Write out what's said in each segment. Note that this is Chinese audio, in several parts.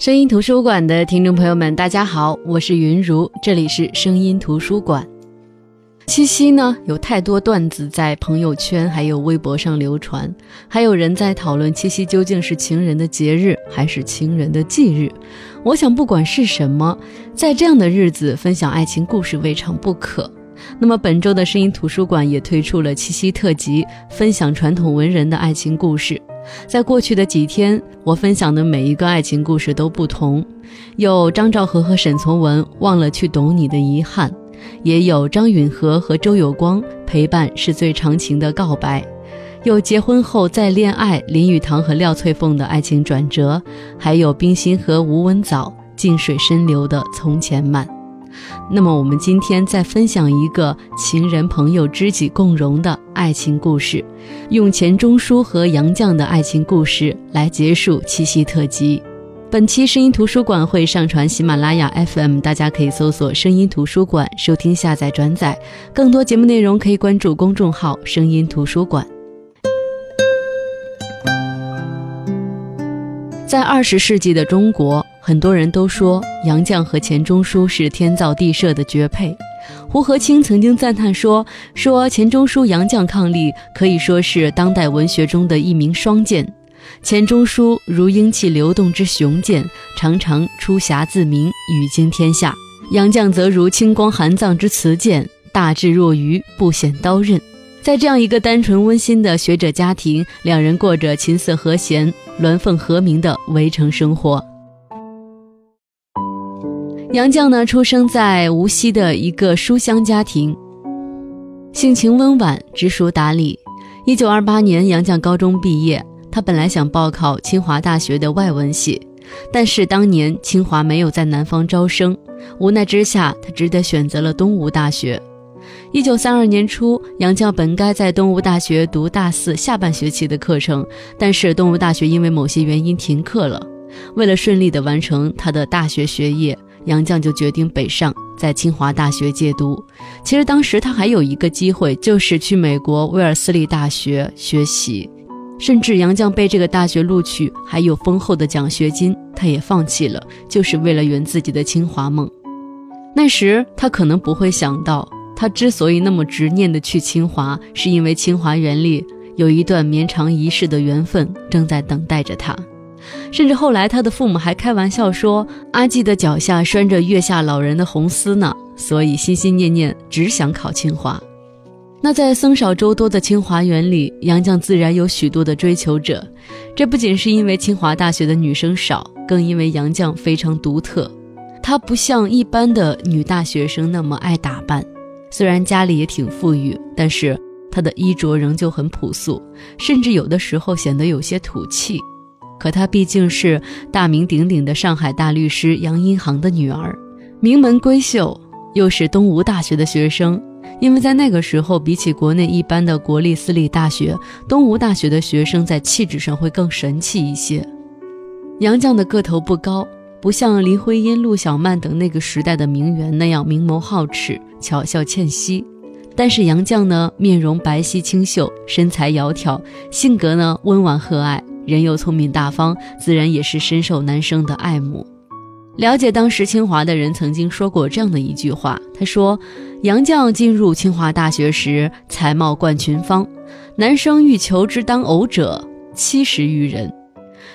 声音图书馆的听众朋友们，大家好，我是云如，这里是声音图书馆。七夕呢，有太多段子在朋友圈还有微博上流传，还有人在讨论七夕究竟是情人的节日还是情人的忌日。我想，不管是什么，在这样的日子分享爱情故事未尝不可。那么本周的声音图书馆也推出了七夕特辑，分享传统文人的爱情故事。在过去的几天，我分享的每一个爱情故事都不同，有张兆和和沈从文忘了去懂你的遗憾，也有张允和和周有光陪伴是最长情的告白，有结婚后再恋爱林语堂和廖翠凤的爱情转折，还有冰心和吴文藻静水深流的从前慢。那么我们今天再分享一个情人、朋友、知己共荣的爱情故事，用钱钟书和杨绛的爱情故事来结束七夕特辑。本期声音图书馆会上传喜马拉雅 FM，大家可以搜索“声音图书馆”收听、下载、转载。更多节目内容可以关注公众号“声音图书馆”。在二十世纪的中国。很多人都说杨绛和钱钟书是天造地设的绝配。胡和清曾经赞叹说：“说钱钟书、杨绛伉俪，可以说是当代文学中的一名双剑。钱钟书如英气流动之雄剑，常常出侠自明，语惊天下；杨绛则如清光含藏之瓷剑，大智若愚，不显刀刃。”在这样一个单纯温馨的学者家庭，两人过着琴瑟和弦、鸾凤和鸣的围城生活。杨绛呢，出生在无锡的一个书香家庭，性情温婉，知书达理。一九二八年，杨绛高中毕业，他本来想报考清华大学的外文系，但是当年清华没有在南方招生，无奈之下，他只得选择了东吴大学。一九三二年初，杨绛本该在东吴大学读大四下半学期的课程，但是东吴大学因为某些原因停课了。为了顺利地完成他的大学学业。杨绛就决定北上，在清华大学借读。其实当时他还有一个机会，就是去美国威尔斯利大学学习。甚至杨绛被这个大学录取，还有丰厚的奖学金，他也放弃了，就是为了圆自己的清华梦。那时他可能不会想到，他之所以那么执念的去清华，是因为清华园里有一段绵长一世的缘分正在等待着他。甚至后来，他的父母还开玩笑说：“阿季的脚下拴着月下老人的红丝呢，所以心心念念只想考清华。”那在僧少粥多的清华园里，杨绛自然有许多的追求者。这不仅是因为清华大学的女生少，更因为杨绛非常独特。她不像一般的女大学生那么爱打扮，虽然家里也挺富裕，但是她的衣着仍旧很朴素，甚至有的时候显得有些土气。可她毕竟是大名鼎鼎的上海大律师杨荫杭的女儿，名门闺秀，又是东吴大学的学生。因为在那个时候，比起国内一般的国立私立大学，东吴大学的学生在气质上会更神气一些。杨绛的个头不高，不像林徽因、陆小曼等那个时代的名媛那样明眸皓齿、巧笑倩兮。但是杨绛呢，面容白皙清秀，身材窈窕，性格呢温婉和蔼。人又聪明大方，自然也是深受男生的爱慕。了解当时清华的人曾经说过这样的一句话：“他说，杨绛进入清华大学时，才貌冠群芳，男生欲求之当偶者七十余人，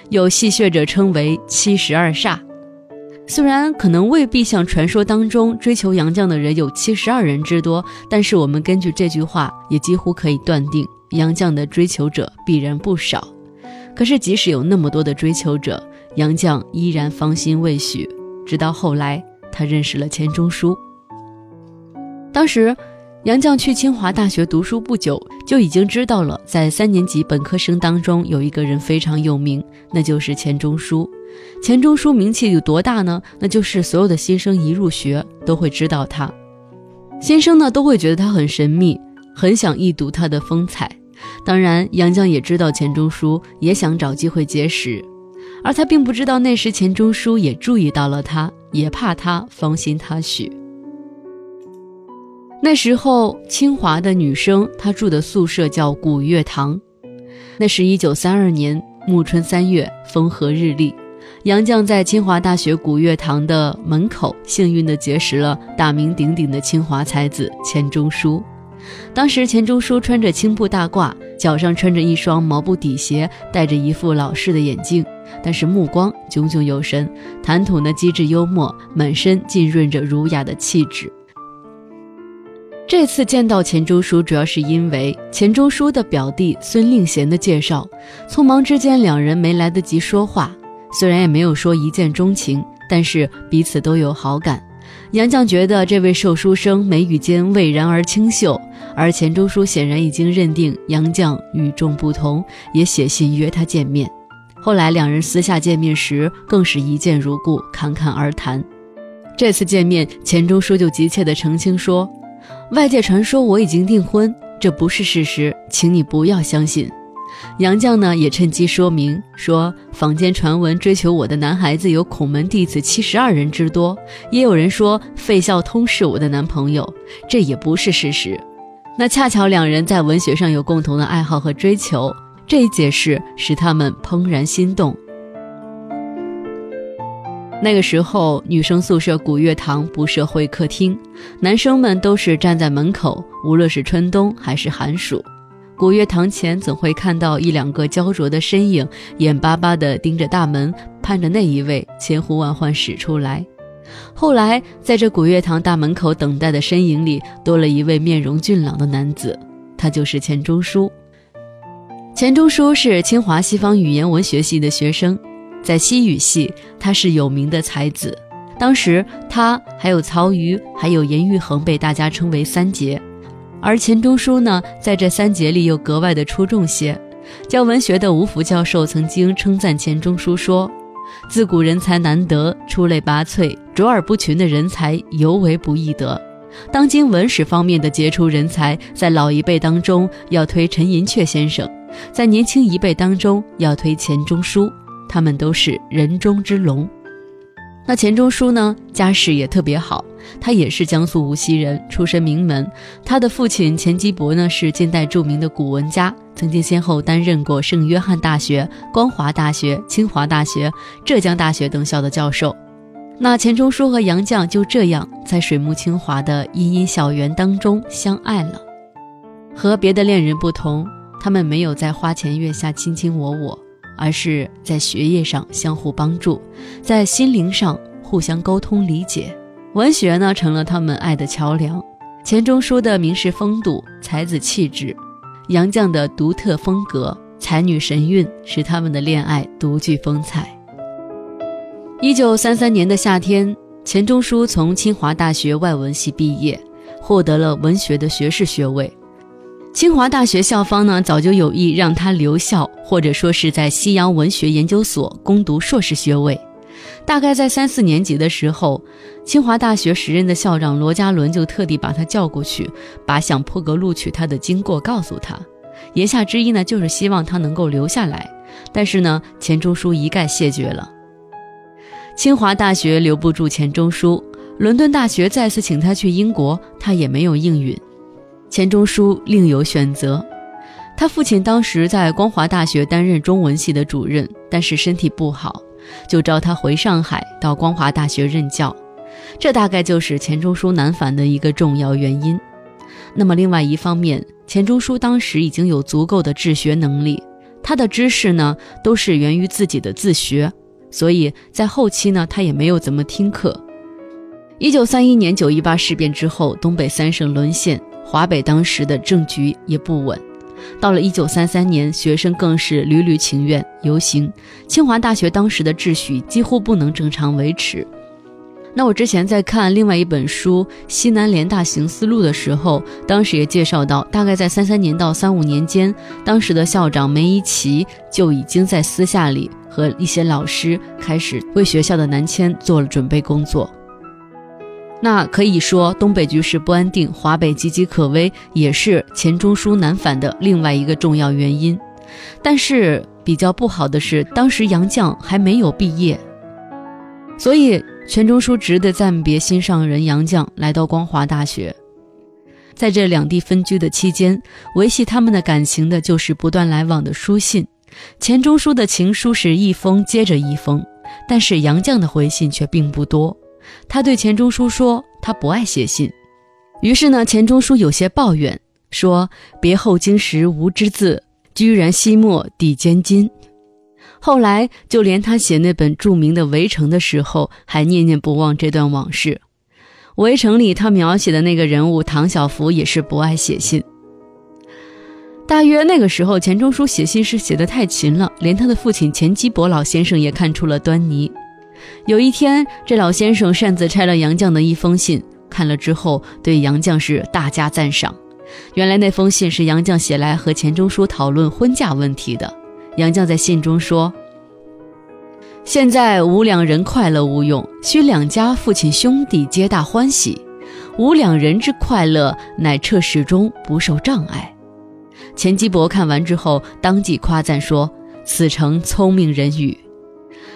有戏谑者称为七十二煞。”虽然可能未必像传说当中追求杨绛的人有七十二人之多，但是我们根据这句话，也几乎可以断定杨绛的追求者必然不少。可是，即使有那么多的追求者，杨绛依然芳心未许。直到后来，她认识了钱钟书。当时，杨绛去清华大学读书不久，就已经知道了，在三年级本科生当中有一个人非常有名，那就是钱钟书。钱钟书名气有多大呢？那就是所有的新生一入学都会知道他，新生呢都会觉得他很神秘，很想一睹他的风采。当然，杨绛也知道钱钟书也想找机会结识，而他并不知道那时钱钟书也注意到了他，也怕他芳心他许。那时候，清华的女生她住的宿舍叫古月堂，那是一九三二年暮春三月，风和日丽，杨绛在清华大学古月堂的门口，幸运地结识了大名鼎鼎的清华才子钱钟书。当时钱钟书穿着青布大褂，脚上穿着一双毛布底鞋，戴着一副老式的眼镜，但是目光炯炯有神，谈吐呢机智幽默，满身浸润着儒雅的气质。这次见到钱钟书，主要是因为钱钟书的表弟孙令贤的介绍，匆忙之间两人没来得及说话。虽然也没有说一见钟情，但是彼此都有好感。杨绛觉得这位瘦书生眉宇间蔚然而清秀，而钱钟书显然已经认定杨绛与众不同，也写信约他见面。后来两人私下见面时，更是一见如故，侃侃而谈。这次见面，钱钟书就急切地澄清说：“外界传说我已经订婚，这不是事实，请你不要相信。”杨绛呢也趁机说明说，坊间传闻追求我的男孩子有孔门弟子七十二人之多，也有人说费孝通是我的男朋友，这也不是事实。那恰巧两人在文学上有共同的爱好和追求，这一解释使他们怦然心动。那个时候，女生宿舍古月堂不设会客厅，男生们都是站在门口，无论是春冬还是寒暑。古月堂前总会看到一两个焦灼的身影，眼巴巴地盯着大门，盼着那一位千呼万唤始出来。后来，在这古月堂大门口等待的身影里，多了一位面容俊朗的男子，他就是钱钟书。钱钟书是清华西方语言文学系的学生，在西语系，他是有名的才子。当时，他还有曹禺，还有严玉衡，被大家称为三杰。而钱钟书呢，在这三杰里又格外的出众些。教文学的吴福教授曾经称赞钱钟书说：“自古人才难得，出类拔萃，卓尔不群的人才尤为不易得。当今文史方面的杰出人才，在老一辈当中要推陈寅恪先生，在年轻一辈当中要推钱钟书，他们都是人中之龙。那钱钟书呢，家世也特别好。”他也是江苏无锡人，出身名门。他的父亲钱基博呢，是近代著名的古文家，曾经先后担任过圣约翰大学、光华大学、清华大学、浙江大学等校的教授。那钱钟书和杨绛就这样在水木清华的茵茵校园当中相爱了。和别的恋人不同，他们没有在花前月下卿卿我我，而是在学业上相互帮助，在心灵上互相沟通理解。文学呢，成了他们爱的桥梁。钱钟书的名士风度、才子气质，杨绛的独特风格、才女神韵，使他们的恋爱独具风采。一九三三年的夏天，钱钟书从清华大学外文系毕业，获得了文学的学士学位。清华大学校方呢，早就有意让他留校，或者说是在西洋文学研究所攻读硕士学位。大概在三四年级的时候，清华大学时任的校长罗家伦就特地把他叫过去，把想破格录取他的经过告诉他。言下之意呢，就是希望他能够留下来。但是呢，钱钟书一概谢绝了。清华大学留不住钱钟书，伦敦大学再次请他去英国，他也没有应允。钱钟书另有选择。他父亲当时在光华大学担任中文系的主任，但是身体不好。就召他回上海到光华大学任教，这大概就是钱钟书南返的一个重要原因。那么，另外一方面，钱钟书当时已经有足够的治学能力，他的知识呢都是源于自己的自学，所以在后期呢他也没有怎么听课。一九三一年九一八事变之后，东北三省沦陷，华北当时的政局也不稳。到了一九三三年，学生更是屡屡请愿游行，清华大学当时的秩序几乎不能正常维持。那我之前在看另外一本书《西南联大行思录》的时候，当时也介绍到，大概在三三年到三五年间，当时的校长梅贻琦就已经在私下里和一些老师开始为学校的南迁做了准备工作。那可以说，东北局势不安定，华北岌岌可危，也是钱钟书南返的另外一个重要原因。但是比较不好的是，当时杨绛还没有毕业，所以钱钟书只得暂别心上人杨绛，来到光华大学。在这两地分居的期间，维系他们的感情的就是不断来往的书信。钱钟书的情书是一封接着一封。但是杨绛的回信却并不多。他对钱钟书说：“他不爱写信。”于是呢，钱钟书有些抱怨说：“别后经时无之字，居然惜墨抵坚金。”后来，就连他写那本著名的《围城》的时候，还念念不忘这段往事。《围城》里他描写的那个人物唐晓芙也是不爱写信。大约那个时候，钱钟书写信是写得太勤了，连他的父亲钱基博老先生也看出了端倪。有一天，这老先生擅自拆了杨绛的一封信，看了之后对杨绛是大加赞赏。原来那封信是杨绛写来和钱钟书讨论婚嫁问题的。杨绛在信中说：“现在吾两人快乐无用，须两家父亲兄弟皆大欢喜，吾两人之快乐乃彻始终不受障碍。”钱基博看完之后，当即夸赞说：“此诚聪明人语。”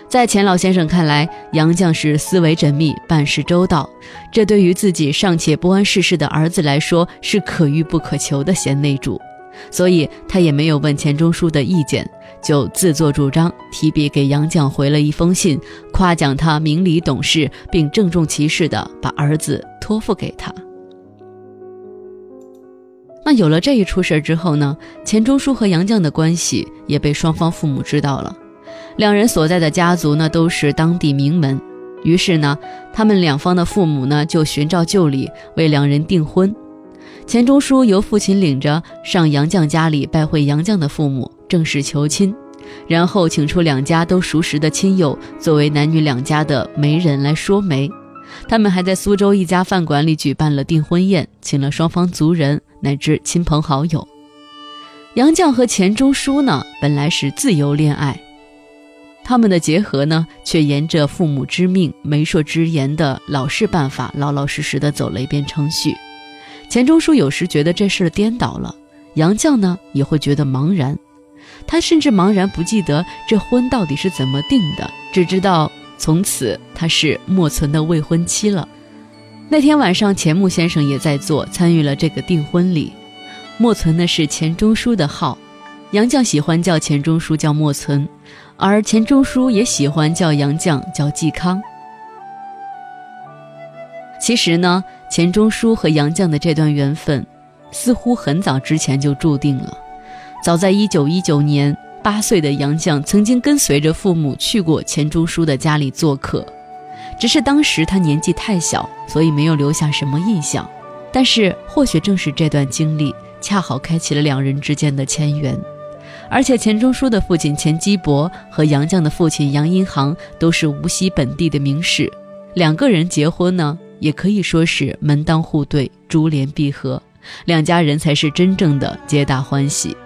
在钱老先生看来，杨绛是思维缜密、办事周到，这对于自己尚且不谙世事的儿子来说，是可遇不可求的贤内助。所以他也没有问钱钟书的意见，就自作主张提笔给杨绛回了一封信，夸奖他明理懂事，并郑重其事地把儿子托付给他。那有了这一出事之后呢，钱钟书和杨绛的关系也被双方父母知道了。两人所在的家族呢都是当地名门，于是呢，他们两方的父母呢就寻照旧礼为两人订婚。钱钟书由父亲领着上杨绛家里拜会杨绛的父母，正式求亲，然后请出两家都熟识的亲友作为男女两家的媒人来说媒。他们还在苏州一家饭馆里举办了订婚宴，请了双方族人。乃至亲朋好友，杨绛和钱钟书呢，本来是自由恋爱，他们的结合呢，却沿着父母之命、媒妁之言的老式办法，老老实实的走了一遍程序。钱钟书有时觉得这事儿颠倒了，杨绛呢也会觉得茫然，他甚至茫然不记得这婚到底是怎么定的，只知道从此他是莫存的未婚妻了。那天晚上，钱穆先生也在座，参与了这个订婚礼。莫存的是钱钟书的号，杨绛喜欢叫钱钟书叫莫存，而钱钟书也喜欢叫杨绛叫嵇康。其实呢，钱钟书和杨绛的这段缘分，似乎很早之前就注定了。早在一九一九年，八岁的杨绛曾经跟随着父母去过钱钟书的家里做客。只是当时他年纪太小，所以没有留下什么印象。但是或许正是这段经历，恰好开启了两人之间的前缘。而且钱钟书的父亲钱基博和杨绛的父亲杨荫杭都是无锡本地的名士，两个人结婚呢，也可以说是门当户对、珠联璧合，两家人才是真正的皆大欢喜。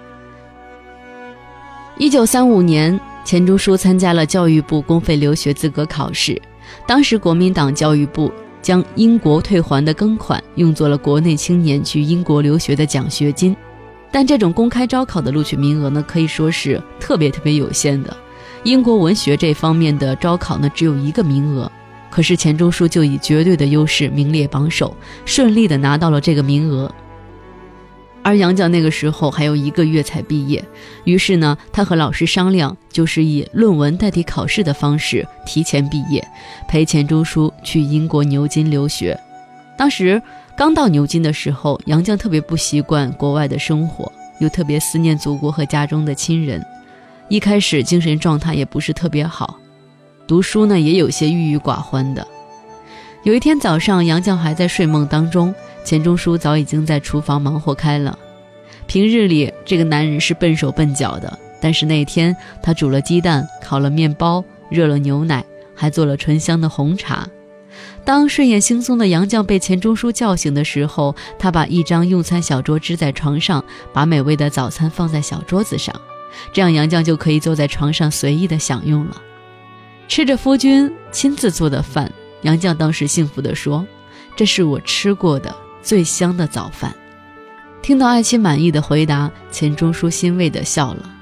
一九三五年，钱钟书参加了教育部公费留学资格考试。当时国民党教育部将英国退还的庚款用作了国内青年去英国留学的奖学金，但这种公开招考的录取名额呢，可以说是特别特别有限的。英国文学这方面的招考呢，只有一个名额，可是钱钟书就以绝对的优势名列榜首，顺利的拿到了这个名额。而杨绛那个时候还有一个月才毕业，于是呢，他和老师商量，就是以论文代替考试的方式提前毕业，陪钱钟书去英国牛津留学。当时刚到牛津的时候，杨绛特别不习惯国外的生活，又特别思念祖国和家中的亲人，一开始精神状态也不是特别好，读书呢也有些郁郁寡欢的。有一天早上，杨绛还在睡梦当中。钱钟书早已经在厨房忙活开了。平日里，这个男人是笨手笨脚的，但是那天他煮了鸡蛋，烤了面包，热了牛奶，还做了醇香的红茶。当睡眼惺忪的杨绛被钱钟书叫醒的时候，他把一张用餐小桌支在床上，把美味的早餐放在小桌子上，这样杨绛就可以坐在床上随意的享用了。吃着夫君亲自做的饭，杨绛当时幸福地说：“这是我吃过的。”最香的早饭，听到爱妻满意的回答，钱钟书欣慰地笑了。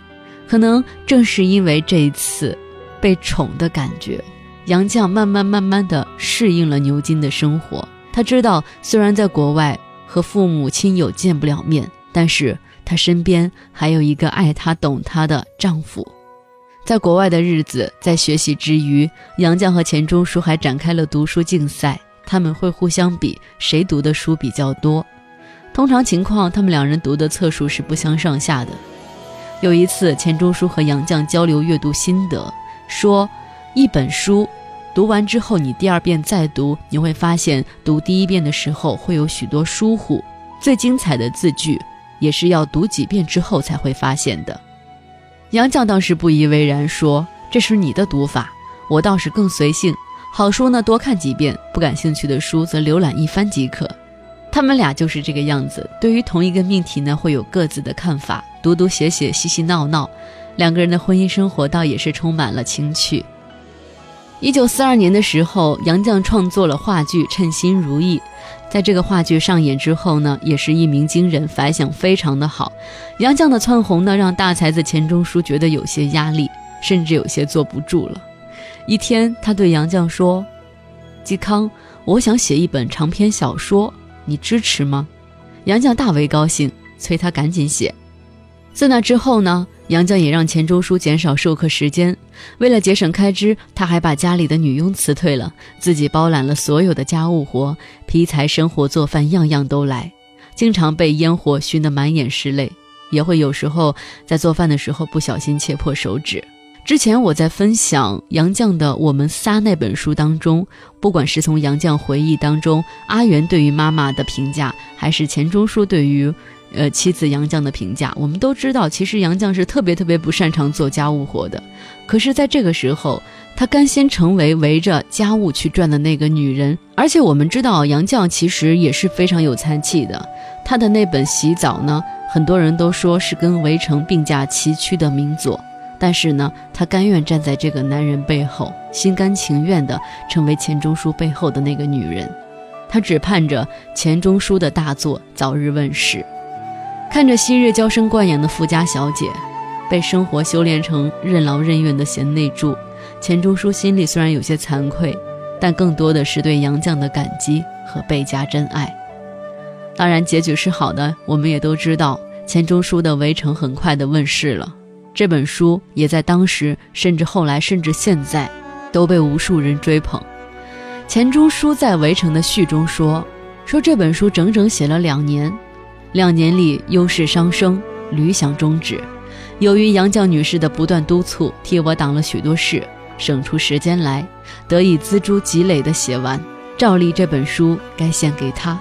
可能正是因为这一次被宠的感觉，杨绛慢慢慢慢地适应了牛津的生活。他知道，虽然在国外和父母亲友见不了面，但是他身边还有一个爱他、懂他的丈夫。在国外的日子，在学习之余，杨绛和钱钟书还展开了读书竞赛。他们会互相比谁读的书比较多。通常情况，他们两人读的册数是不相上下的。有一次，钱钟书和杨绛交流阅读心得，说一本书读完之后，你第二遍再读，你会发现读第一遍的时候会有许多疏忽，最精彩的字句也是要读几遍之后才会发现的。杨绛当时不以为然，说：“这是你的读法，我倒是更随性。好书呢，多看几遍；不感兴趣的书，则浏览一番即可。”他们俩就是这个样子，对于同一个命题呢，会有各自的看法，读读写写，嬉嬉闹闹，两个人的婚姻生活倒也是充满了情趣。一九四二年的时候，杨绛创作了话剧《称心如意》。在这个话剧上演之后呢，也是一鸣惊人，反响非常的好。杨绛的窜红呢，让大才子钱钟书觉得有些压力，甚至有些坐不住了。一天，他对杨绛说：“嵇康，我想写一本长篇小说，你支持吗？”杨绛大为高兴，催他赶紧写。自那之后呢？杨绛也让钱钟书减少授课时间，为了节省开支，他还把家里的女佣辞退了，自己包揽了所有的家务活，劈柴、生火、做饭，样样都来。经常被烟火熏得满眼是泪，也会有时候在做饭的时候不小心切破手指。之前我在分享杨绛的《我们仨》那本书当中，不管是从杨绛回忆当中阿元对于妈妈的评价，还是钱钟书对于。呃，妻子杨绛的评价，我们都知道，其实杨绛是特别特别不擅长做家务活的。可是，在这个时候，她甘心成为围着家务去转的那个女人。而且，我们知道杨绛其实也是非常有才气的。她的那本《洗澡》呢，很多人都说是跟《围城》并驾齐驱的名作。但是呢，她甘愿站在这个男人背后，心甘情愿地成为钱钟书背后的那个女人。她只盼着钱钟书的大作早日问世。看着昔日娇生惯养的富家小姐，被生活修炼成任劳任怨的贤内助，钱钟书心里虽然有些惭愧，但更多的是对杨绛的感激和倍加真爱。当然，结局是好的，我们也都知道，钱钟书的《围城》很快的问世了。这本书也在当时，甚至后来，甚至现在，都被无数人追捧。钱钟书在《围城》的序中说：“说这本书整整写了两年。”两年里，忧事伤生，屡想终止。由于杨绛女士的不断督促，替我挡了许多事，省出时间来，得以锱铢积累的写完。照例这本书该献给她。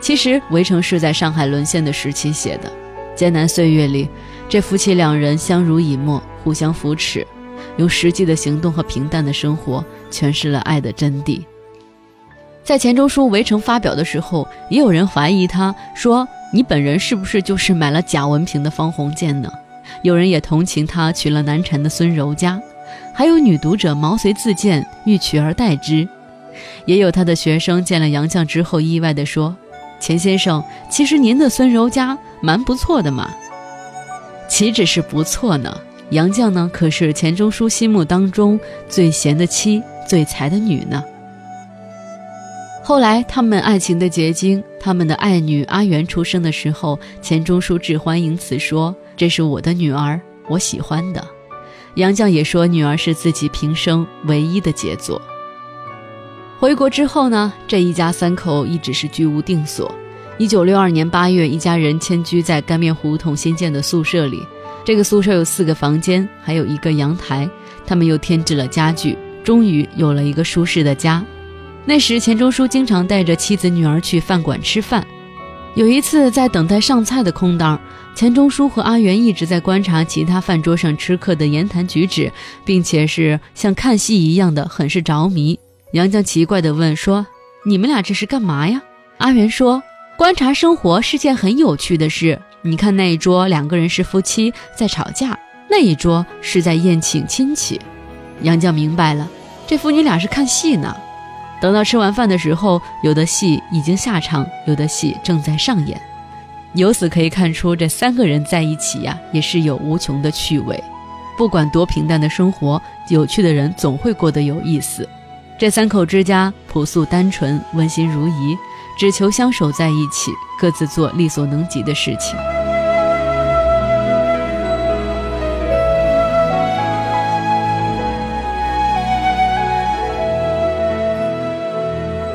其实《围城》是在上海沦陷的时期写的，艰难岁月里，这夫妻两人相濡以沫，互相扶持，用实际的行动和平淡的生活诠释了爱的真谛。在钱钟书《围城》发表的时候，也有人怀疑他，说你本人是不是就是买了假文凭的方鸿渐呢？有人也同情他娶了难缠的孙柔嘉，还有女读者毛遂自荐欲取而代之。也有他的学生见了杨绛之后，意外地说：“钱先生，其实您的孙柔嘉蛮不错的嘛。”岂止是不错呢？杨绛呢，可是钱钟书心目当中最贤的妻、最才的女呢。后来，他们爱情的结晶，他们的爱女阿元出生的时候，钱钟书致欢迎词说：“这是我的女儿，我喜欢的。”杨绛也说：“女儿是自己平生唯一的杰作。”回国之后呢，这一家三口一直是居无定所。一九六二年八月，一家人迁居在干面胡同新建的宿舍里。这个宿舍有四个房间，还有一个阳台。他们又添置了家具，终于有了一个舒适的家。那时，钱钟书经常带着妻子、女儿去饭馆吃饭。有一次，在等待上菜的空档，钱钟书和阿元一直在观察其他饭桌上吃客的言谈举止，并且是像看戏一样的，很是着迷。杨绛奇怪地问说：“你们俩这是干嘛呀？”阿元说：“观察生活是件很有趣的事。你看那一桌，两个人是夫妻在吵架；那一桌是在宴请亲戚。”杨绛明白了，这父女俩是看戏呢。等到吃完饭的时候，有的戏已经下场，有的戏正在上演。由此可以看出，这三个人在一起呀，也是有无穷的趣味。不管多平淡的生活，有趣的人总会过得有意思。这三口之家朴素单纯，温馨如仪，只求相守在一起，各自做力所能及的事情。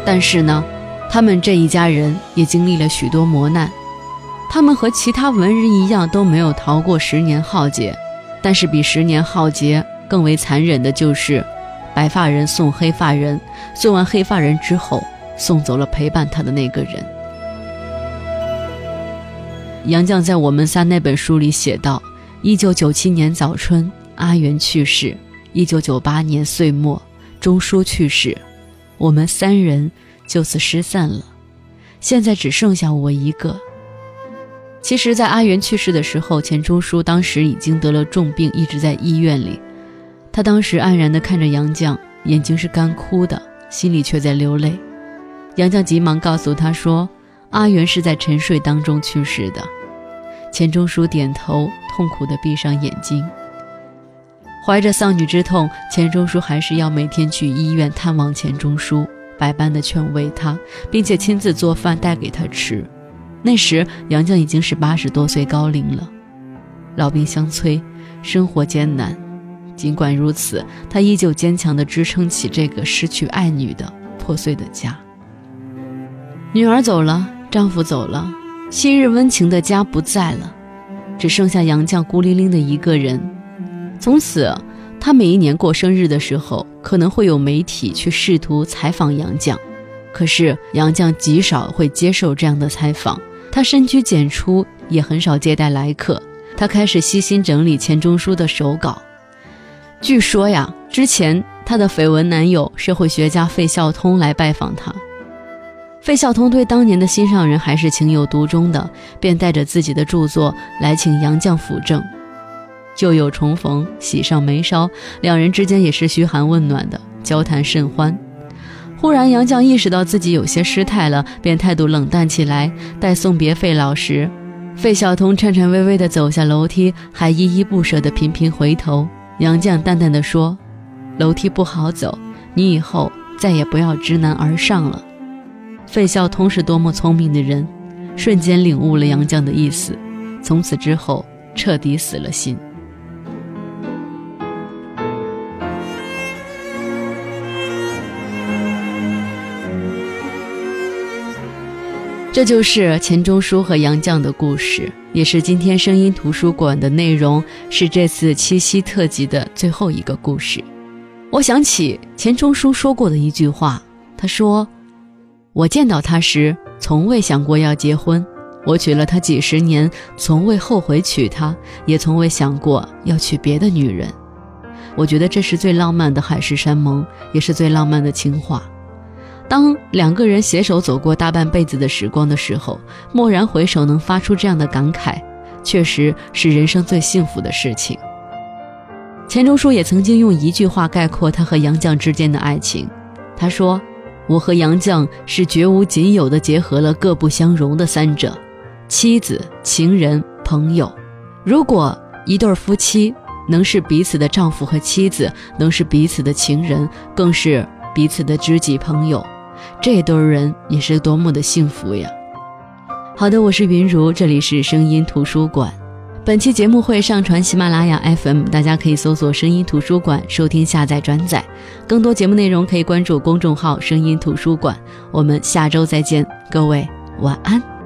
但是呢，他们这一家人也经历了许多磨难。他们和其他文人一样，都没有逃过十年浩劫。但是比十年浩劫更为残忍的就是，白发人送黑发人，送完黑发人之后，送走了陪伴他的那个人。杨绛在《我们仨》那本书里写道：，一九九七年早春，阿元去世；一九九八年岁末，钟书去世，我们三人就此失散了。现在只剩下我一个。其实，在阿元去世的时候，钱钟书当时已经得了重病，一直在医院里。他当时黯然地看着杨绛，眼睛是干枯的，心里却在流泪。杨绛急忙告诉他说：“阿元是在沉睡当中去世的。”钱钟书点头，痛苦地闭上眼睛。怀着丧女之痛，钱钟书还是要每天去医院探望钱钟书，百般的劝慰他，并且亲自做饭带给他吃。那时，杨绛已经是八十多岁高龄了，老病相催，生活艰难。尽管如此，他依旧坚强地支撑起这个失去爱女的破碎的家。女儿走了，丈夫走了，昔日温情的家不在了，只剩下杨绛孤零零的一个人。从此，他每一年过生日的时候，可能会有媒体去试图采访杨绛。可是杨绛极少会接受这样的采访，他深居简出，也很少接待来客。他开始悉心整理钱钟书的手稿。据说呀，之前他的绯闻男友社会学家费孝通来拜访他，费孝通对当年的心上人还是情有独钟的，便带着自己的著作来请杨绛辅政。旧友重逢，喜上眉梢，两人之间也是嘘寒问暖的，交谈甚欢。忽然，杨绛意识到自己有些失态了，便态度冷淡起来。待送别费老时，费孝通颤颤巍巍地走下楼梯，还依依不舍地频频回头。杨绛淡淡地说：“楼梯不好走，你以后再也不要知难而上了。”费孝通是多么聪明的人，瞬间领悟了杨绛的意思，从此之后彻底死了心。这就是钱钟书和杨绛的故事，也是今天声音图书馆的内容，是这次七夕特辑的最后一个故事。我想起钱钟书说过的一句话，他说：“我见到他时，从未想过要结婚；我娶了她几十年，从未后悔娶她，也从未想过要娶别的女人。”我觉得这是最浪漫的海誓山盟，也是最浪漫的情话。当两个人携手走过大半辈子的时光的时候，蓦然回首能发出这样的感慨，确实是人生最幸福的事情。钱钟书也曾经用一句话概括他和杨绛之间的爱情，他说：“我和杨绛是绝无仅有的结合了各不相容的三者，妻子、情人、朋友。如果一对夫妻能是彼此的丈夫和妻子，能是彼此的情人，更是彼此的知己朋友。”这一对人也是多么的幸福呀！好的，我是云如，这里是声音图书馆。本期节目会上传喜马拉雅 FM，大家可以搜索“声音图书馆”收听、下载、转载。更多节目内容可以关注公众号“声音图书馆”。我们下周再见，各位晚安。